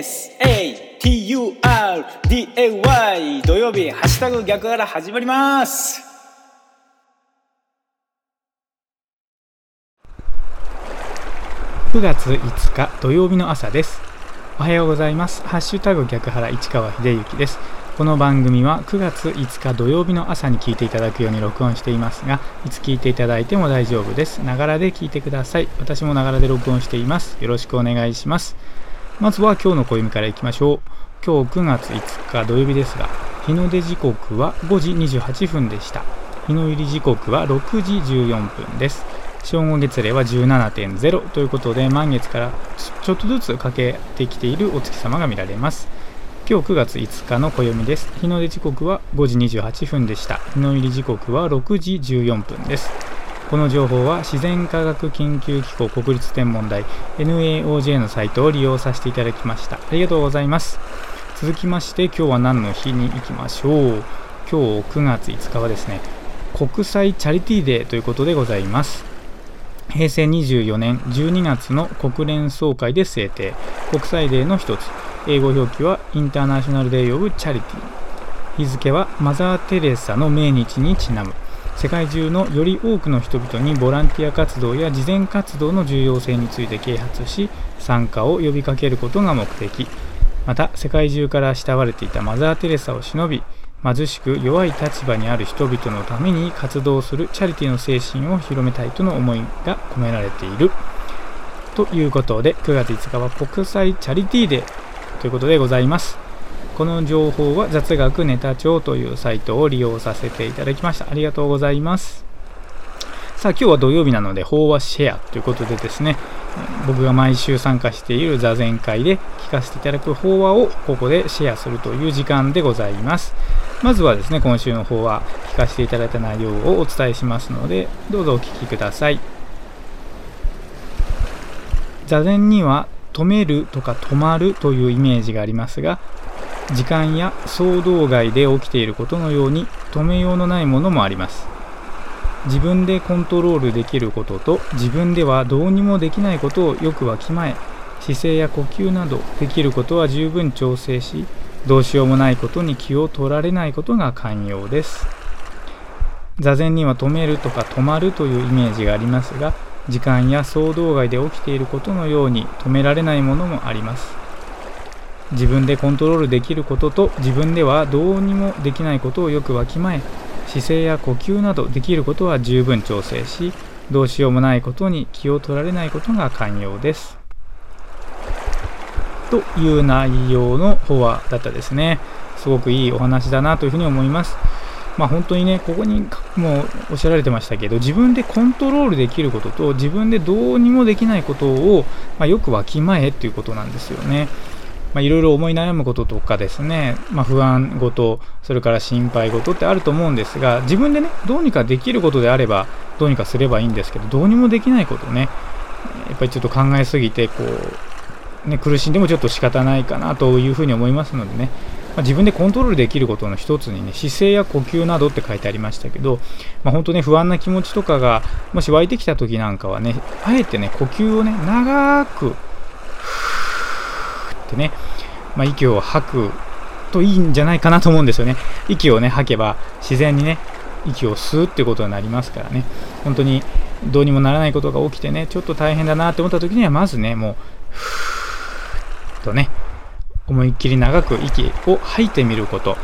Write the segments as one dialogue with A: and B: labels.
A: SATURDAY 土曜日ハッシュタグ逆から始まります。
B: 9月5日土曜日の朝です。おはようございます。ハッシュタグ逆原市川秀幸です。この番組は9月5日土曜日の朝に聞いていただくように録音していますがいつ聞いていただいても大丈夫です。ながらで聞いてください。私もながらで録音しています。よろしくお願いします。まずは今日の暦からいきましょう。今日9月5日土曜日ですが日の出時刻は5時28分でした。日の入り時刻は6時14分です。正午月齢は17.0ということで満月からちょっとずつ欠けてきているお月様が見られます。今日9月5日の暦です。日の出時刻は5時28分でした。日の入り時刻は6時14分です。この情報は自然科学研究機構国立天文台 NAOJ のサイトを利用させていただきました。ありがとうございます。続きまして今日は何の日に行きましょう。今日9月5日はですね国際チャリティーデーということでございます。平成24年12月の国連総会で制定。国際デーの一つ。英語表記は International Day of Charity 日付はマザー・テレサの命日にちなむ。世界中のより多くの人々にボランティア活動や慈善活動の重要性について啓発し参加を呼びかけることが目的。また世界中から慕われていたマザー・テレサを偲び貧しく弱い立場にある人々のために活動するチャリティーの精神を広めたいとの思いが込められている。ということで9月5日は国際チャリティーデーということでございます。この情報は雑学ネタ帳というサイトを利用させていただきました。ありがとうございます。さあ今日は土曜日なので法話シェアということでですね僕が毎週参加している座禅会で聞かせていただく法話をここでシェアするという時間でございます。まずはですね今週の法話聞かせていただいた内容をお伝えしますのでどうぞお聞きください。座禅には止めるとか止まるというイメージがありますが時間や騒動外で起きていることのように止めようのないものもあります。自分でコントロールできることと自分ではどうにもできないことをよくわきまえ姿勢や呼吸などできることは十分調整しどうしようもないことに気を取られないことが寛容です。座禅には止めるとか止まるというイメージがありますが時間や騒動外で起きていることのように止められないものもあります。自分でコントロールできることと自分ではどうにもできないことをよくわきまえ姿勢や呼吸などできることは十分調整しどうしようもないことに気を取られないことが寛容です。という内容の法話だったですね。すごくいいお話だなというふうに思います。まあ本当にねここにもうおっしゃられてましたけど自分でコントロールできることと自分でどうにもできないことを、まあ、よくわきまえっていうことなんですよね。いろいろ思い悩むこととかですね、まあ、不安事、それから心配事ってあると思うんですが、自分でね、どうにかできることであれば、どうにかすればいいんですけど、どうにもできないことね、やっぱりちょっと考えすぎて、こう、ね、苦しんでもちょっと仕方ないかなというふうに思いますのでね、まあ、自分でコントロールできることの一つにね、姿勢や呼吸などって書いてありましたけど、まあ、本当ね、不安な気持ちとかが、もし湧いてきた時なんかはね、あえてね、呼吸をね、長く、ってね、まあ、息を吐くといいんじゃないかなと思うんですよね。息をね、吐けば自然にね、息を吸うってことになりますからね。本当にどうにもならないことが起きてね、ちょっと大変だなって思った時には、まずね、もう、ふーっとね、思いっきり長く息を吐いてみること。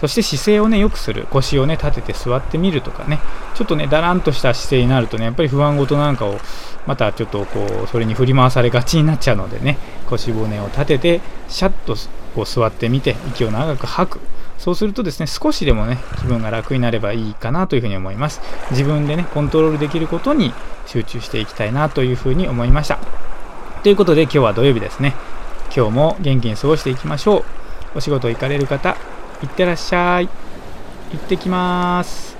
B: そして姿勢をね、良くする。腰をね、立てて座ってみるとかね。ちょっとね、だらんとした姿勢になるとね、やっぱり不安事なんかを、またちょっとこう、それに振り回されがちになっちゃうのでね、腰骨を立てて、シャッとこう座ってみて、息を長く吐く。そうするとですね、少しでもね、気分が楽になればいいかなというふうに思います。自分でね、コントロールできることに集中していきたいなというふうに思いました。ということで、今日は土曜日ですね。今日も元気に過ごしていきましょう。お仕事行かれる方、いってらっしゃい。行ってきます。